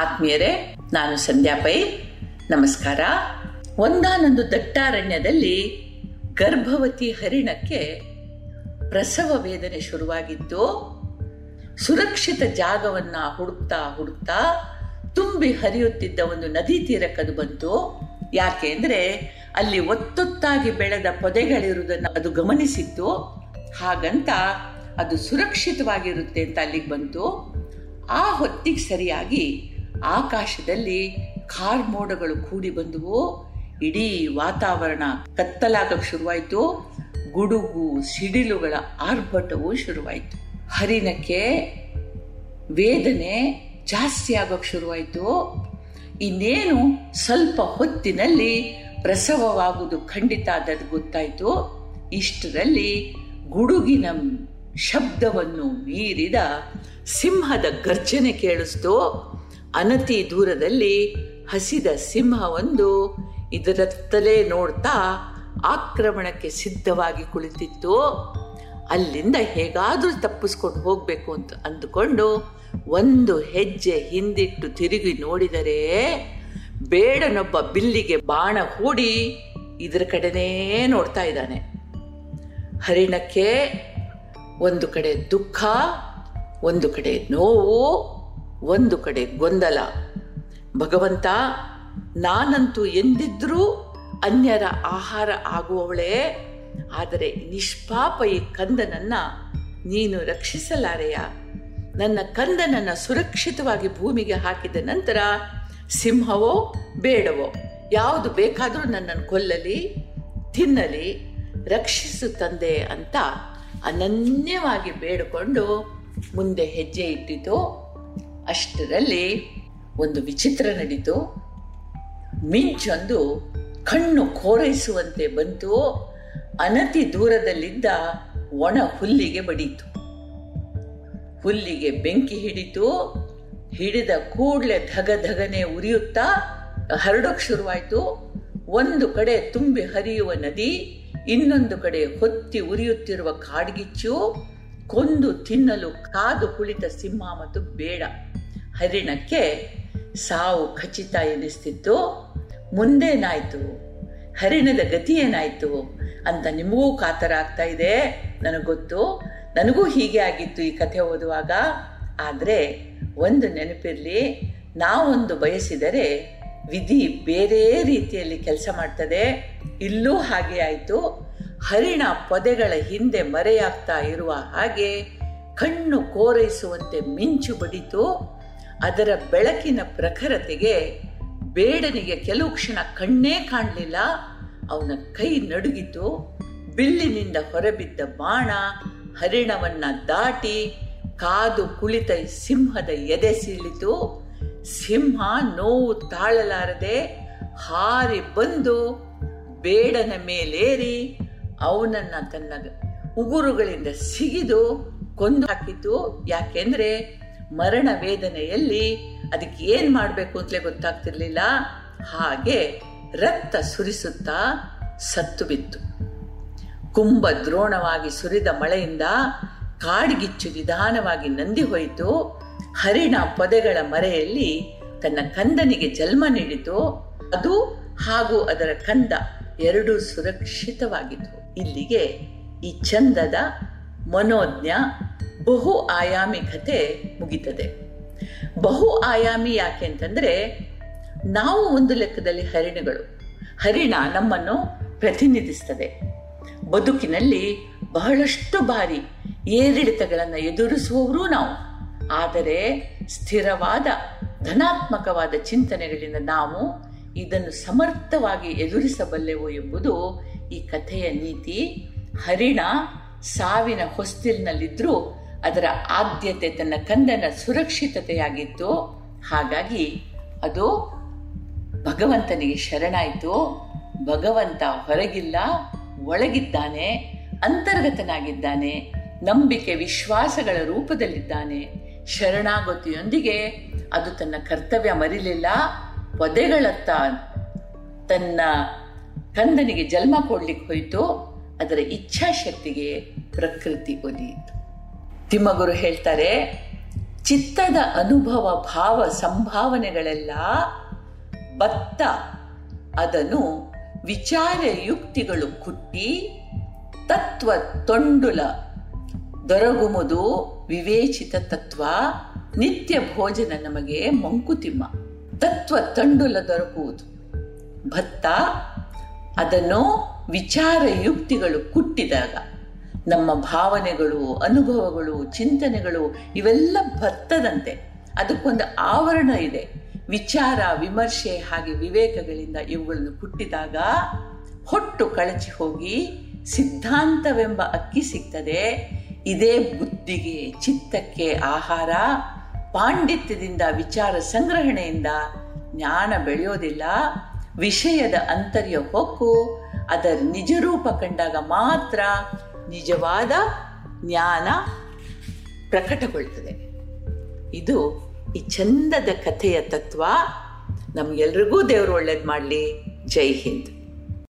ಆತ್ಮೀಯರೇ, ನಾನು ಸಂಧ್ಯಾ ಪೈ. ನಮಸ್ಕಾರ. ಒಂದಾನೊಂದು ದಟ್ಟಾರಣ್ಯದಲ್ಲಿ ಗರ್ಭವತಿ ಹರಿಣಕ್ಕೆ ಪ್ರಸವ ವೇದನೆ ಶುರುವಾಗಿದ್ದು, ಸುರಕ್ಷಿತ ಜಾಗವನ್ನ ಹುಡುಕ್ತಾ ಹುಡುಕ್ತಾ ತುಂಬಿ ಹರಿಯುತ್ತಿದ್ದ ಒಂದು ನದಿ ತೀರಕ್ಕದು ಬಂತು. ಯಾಕೆ ಅಂದ್ರೆ ಅಲ್ಲಿ ಒತ್ತೊತ್ತಾಗಿ ಬೆಳೆದ ಪೊದೆಗಳಿರುವುದನ್ನು ಅದು ಗಮನಿಸಿತ್ತು. ಹಾಗಂತ ಅದು ಸುರಕ್ಷಿತವಾಗಿರುತ್ತೆ ಅಂತ ಅಲ್ಲಿಗೆ ಬಂತು. ಆ ಹೊತ್ತಿಗೆ ಸರಿಯಾಗಿ ಆಕಾಶದಲ್ಲಿ ಕಾರ್ಮೋಡಗಳು ಕೂಡಿ ಬಂದವು, ಇಡೀ ವಾತಾವರಣ ಕತ್ತಲಾಗಕ್ಕೆ ಶುರುವಾಯಿತು, ಗುಡುಗು ಸಿಡಿಲುಗಳ ಆರ್ಭಟವು ಶುರುವಾಯಿತು. ಹರಿನಕ್ಕೆ ವೇದನೆ ಜಾಸ್ತಿ ಆಗೋಕ್ಕೆ ಶುರುವಾಯಿತು. ಇನ್ನೇನು ಸ್ವಲ್ಪ ಹೊತ್ತಿನಲ್ಲಿ ಪ್ರಸವವಾಗುವುದು ಖಂಡಿತ ಅದಕ್ಕೆ ಗೊತ್ತಾಯಿತು. ಇಷ್ಟರಲ್ಲಿ ಗುಡುಗಿನ ಶಬ್ದವನ್ನು ಮೀರಿದ ಸಿಂಹದ ಗರ್ಜನೆ ಕೇಳಿಸ್ತು. ಅನತಿ ದೂರದಲ್ಲಿ ಹಸಿದ ಸಿಂಹವೊಂದು ಇದರತ್ತಲೇ ನೋಡ್ತಾ ಆಕ್ರಮಣಕ್ಕೆ ಸಿದ್ಧವಾಗಿ ಕುಳಿತಿತ್ತು. ಅಲ್ಲಿಂದ ಹೇಗಾದರೂ ತಪ್ಪಿಸ್ಕೊಂಡು ಹೋಗಬೇಕು ಅಂತ ಅಂದುಕೊಂಡು ಒಂದು ಹೆಜ್ಜೆ ಹಿಂದಿಟ್ಟು ತಿರುಗಿ ನೋಡಿದರೆ ಬೇಡನೊಬ್ಬ ಬಿಲ್ಲಿಗೆ ಬಾಣ ಹೂಡಿ ಇದರ ಕಡೆನೇ ನೋಡ್ತಾ ಇದ್ದಾನೆ. ಹರಿಣಕ್ಕೆ ಒಂದು ಕಡೆ ದುಃಖ, ಒಂದು ಕಡೆ ನೋವು ಒಂದು ಕಡೆ ಗೊಂದಲ. ಭಗವಂತ, ನಾನಂತೂ ಎಂದಿದ್ರೂ ಅನ್ಯರ ಆಹಾರ ಆಗುವವಳೇ, ಆದರೆ ನಿಷ್ಪಾಪ ಈ ಕಂದನನ್ನ ನೀನು ರಕ್ಷಿಸಲಾರೆಯ. ನನ್ನ ಕಂದನನ್ನ ಸುರಕ್ಷಿತವಾಗಿ ಭೂಮಿಗೆ ಹಾಕಿದ ನಂತರ ಸಿಂಹವೋ, ಬೇಡವೋ, ಯಾವುದು ಬೇಕಾದರೂ ನನ್ನನ್ನು ಕೊಲ್ಲಲಿ, ತಿನ್ನಲಿ, ರಕ್ಷಿಸು ತಂದೆ ಅಂತ ಅನನ್ಯವಾಗಿ ಬೇಡಿಕೊಂಡು ಮುಂದೆ ಹೆಜ್ಜೆ ಇಟ್ಟಿತು. ಅಷ್ಟರಲ್ಲಿ ಒಂದು ವಿಚಿತ್ರ ನಡೀತು. ಮಿಂಚೊಂದು ಕಣ್ಣು ಕೋರೈಸುವಂತೆ ಬಂತು. ಅನತಿ ದೂರದಲ್ಲಿದ್ದ ಒಣ ಹುಲ್ಲಿಗೆ ಬಡೀತು. ಹುಲ್ಲಿಗೆ ಬೆಂಕಿ ಹಿಡಿತು. ಹಿಡಿದ ಕೂಡಲೇ ಧಗ ಧಗನೆ ಉರಿಯುತ್ತಾ ಹರಡೋಕ್ ಶುರುವಾಯಿತು. ಒಂದು ಕಡೆ ತುಂಬಿ ಹರಿಯುವ ನದಿ, ಇನ್ನೊಂದು ಕಡೆ ಹೊತ್ತಿ ಉರಿಯುತ್ತಿರುವ ಕಾಡ್ಗಿಚ್ಚು, ಕೊಂದು ತಿನ್ನಲು ಕಾದು ಕುಳಿತ ಸಿಂಹ ಮತ್ತು ಬೇಡ. ಹರಿಣಕ್ಕೆ ಸಾವು ಖಚಿತ ಎನಿಸ್ತಿತ್ತು. ಮುಂದೇನಾಯಿತು? ಹರಿಣದ ಗತಿ ಏನಾಯ್ತು ಅಂತ ನಿಮಗೂ ಕಾತರ ಆಗ್ತಾ ಇದೆ ನನಗೊತ್ತು ನನಗೂ ಹೀಗೆ ಆಗಿತ್ತು ಈ ಕಥೆ ಓದುವಾಗ. ಆದರೆ ಒಂದು ನೆನಪಿರಲಿ, ನಾವೊಂದು ಬಯಸಿದರೆ ವಿಧಿ ಬೇರೆ ರೀತಿಯಲ್ಲಿ ಕೆಲಸ ಮಾಡ್ತದೆ. ಇಲ್ಲೂ ಹಾಗೆ ಆಯಿತು. ಹರಿಣ ಪೊದೆಗಳ ಹಿಂದೆ ಮರೆಯಾಗ್ತಾ ಇರುವ ಹಾಗೆ ಕಣ್ಣು ಕೋರೈಸುವಂತೆ ಮಿಂಚು ಬಡಿತು. ಅದರ ಬೆಳಕಿನ ಪ್ರಖರತೆಗೆ ಬೇಡನಿಗೆ ಕೆಲವು ಕ್ಷಣ ಕಣ್ಣೇ ಕಾಣಲಿಲ್ಲ. ಅವನ ಕೈ ನಡುಗಿತು. ಬಿಲ್ಲಿನಿಂದ ಹೊರಬಿದ್ದ ಬಾಣ ಹರಿಣವನ್ನ ದಾಟಿ ಕಾದು ಕುಳಿತ ಸಿಂಹದ ಎದೆ ಸೀಳಿತು. ಸಿಂಹ ನೋವು ತಾಳಲಾರದೆ ಹಾರಿ ಬಂದು ಬೇಡನ ಮೇಲೇರಿ ಅವನನ್ನ ತನ್ನ ಉಗುರುಗಳಿಂದ ಸಿಗಿದು ಕೊಂದು ಹಾಕಿತು. ಯಾಕೆಂದ್ರೆ ಮರಣ ವೇದನೆಯಲ್ಲಿ ಅದಕ್ಕೆ ಏನ್ ಮಾಡಬೇಕು ಅಂತಲೇ ಗೊತ್ತಾಗ್ತಿರ್ಲಿಲ್ಲ. ಹಾಗೆ ರಕ್ತ ಸುರಿಸುತ್ತಾ ಸತ್ತು ಬಿತ್ತು. ಕುಂಭ ದ್ರೋಣವಾಗಿ ಸುರಿದ ಮಳೆಯಿಂದ ಕಾಡ್ಗಿಚ್ಚು ನಿಧಾನವಾಗಿ ನಂದಿ ಹೋಯಿತು. ಹರಿಣ ಪೊದೆಗಳ ಮರೆಯಲ್ಲಿ ತನ್ನ ಕಂದನಿಗೆ ಜನ್ಮ ನೀಡಿತು. ಅದು ಹಾಗೂ ಅದರ ಕಂದ ಎರಡೂ ಸುರಕ್ಷಿತವಾಗಿತ್ತು. ಇಲ್ಲಿಗೆ ಈ ಚಂದದ ಮನೋಜ್ಞ ಬಹು ಆಯಾಮಿ ಕಥೆ ಮುಗಿತದೆ. ಬಹು ಆಯಾಮಿ ಯಾಕೆ ಅಂತಂದ್ರೆ, ನಾವು ಒಂದು ಲೆಕ್ಕದಲ್ಲಿ ಹರಿಣಗಳು. ಹರಿಣ ನಮ್ಮನ್ನು ಪ್ರತಿನಿಧಿಸ್ತದೆ. ಬದುಕಿನಲ್ಲಿ ಬಹಳಷ್ಟು ಬಾರಿ ಏರಿಳಿತಗಳನ್ನು ಎದುರಿಸುವವರೂ ನಾವು. ಆದರೆ ಸ್ಥಿರವಾದ, ಧನಾತ್ಮಕವಾದ ಚಿಂತನೆಗಳಿಂದ ನಾವು ಇದನ್ನು ಸಮರ್ಥವಾಗಿ ಎದುರಿಸಬಲ್ಲೆವು ಎಂಬುದು ಈ ಕಥೆಯ ನೀತಿ. ಹರಿಣ ಸಾವಿನ ಹೊಸ್ತಿಲಿನಲ್ಲಿದ್ದರೂ ಅದರ ಆದ್ಯತೆ ತನ್ನ ಕಂದನ ಸುರಕ್ಷಿತತೆಯಾಗಿತ್ತು. ಹಾಗಾಗಿ ಅದು ಭಗವಂತನಿಗೆ ಶರಣಾಯಿತು. ಭಗವಂತ ಹೊರಗಿಲ್ಲ, ಒಳಗಿದ್ದಾನೆ, ಅಂತರ್ಗತನಾಗಿದ್ದಾನೆ, ನಂಬಿಕೆ ವಿಶ್ವಾಸಗಳ ರೂಪದಲ್ಲಿದ್ದಾನೆ. ಶರಣಾಗತಿಯೊಂದಿಗೆ ಅದು ತನ್ನ ಕರ್ತವ್ಯ ಮರಿಲಿಲ್ಲ. ಪೊದೆಗಳತ್ತ ತನ್ನ ಕಂದನಿಗೆ ಜನ್ಮ ಕೊಡ್ಲಿಕ್ಕೆ ಹೋಯಿತು. ಅದರ ಇಚ್ಛಾಶಕ್ತಿಗೆ ಪ್ರಕೃತಿ ಒಲಿಯಿತು. ತಿಮ್ಮಗುರು ಹೇಳ್ತಾರೆ, ಚಿತ್ತದ ಅನುಭವ, ಭಾವ, ಸಂಭಾವನೆಗಳೆಲ್ಲ ಬತ್ತ. ಅದನ್ನು ವಿಚಾರ ಯುಕ್ತಿಗಳು ಕುಟ್ಟಿ, ತತ್ವ ತೊಂಡುಲ, ದೊರಗುಮುದು ವಿವೇಚಿತ ತತ್ವ, ನಿತ್ಯ ಭೋಜನ ನಮಗೆ ಮಂಕುತಿಮ್ಮ. ತತ್ವ ತಂಡುಲ ದೊರಕುವುದು. ಭತ್ತ ಅದನ್ನು ವಿಚಾರ ಯುಕ್ತಿಗಳು ಕುಟ್ಟಿದಾಗ. ನಮ್ಮ ಭಾವನೆಗಳು, ಅನುಭವಗಳು, ಚಿಂತನೆಗಳು ಇವೆಲ್ಲ ಭತ್ತದಂತೆ. ಅದಕ್ಕೊಂದು ಆವರಣ ಇದೆ. ವಿಚಾರ, ವಿಮರ್ಶೆ ಹಾಗೆ ವಿವೇಕಗಳಿಂದ ಇವುಗಳನ್ನು ಹುಟ್ಟಿದಾಗ ಹೊಟ್ಟು ಕಳಚಿ ಹೋಗಿ ಸಿದ್ಧಾಂತವೆಂಬ ಅಕ್ಕಿ ಸಿಗ್ತದೆ. ಇದೇ ಬುದ್ಧಿಗೆ, ಚಿತ್ತಕ್ಕೆ ಆಹಾರ. ಪಾಂಡಿತ್ಯದಿಂದ ವಿಚಾರ ಸಂಗ್ರಹಣೆಯಿಂದ ಜ್ಞಾನ ಬೆಳೆಯೋದಿಲ್ಲ. ವಿಷಯದ ಅಂತರ್ಯ ಹೊಕ್ಕು. ಅದರ ನಿಜರೂಪ ಕಂಡಾಗ ಮಾತ್ರ ನಿಜವಾದ ಜ್ಞಾನ ಪ್ರಕಟಗೊಳ್ತದೆ. ಇದು ಈ ಚಂದದ ಕಥೆಯ ತತ್ವ. ನಮ್ಗೆಲ್ರಿಗೂ ದೇವರು ಒಳ್ಳೇದು ಮಾಡಲಿ. ಜೈ ಹಿಂದ್.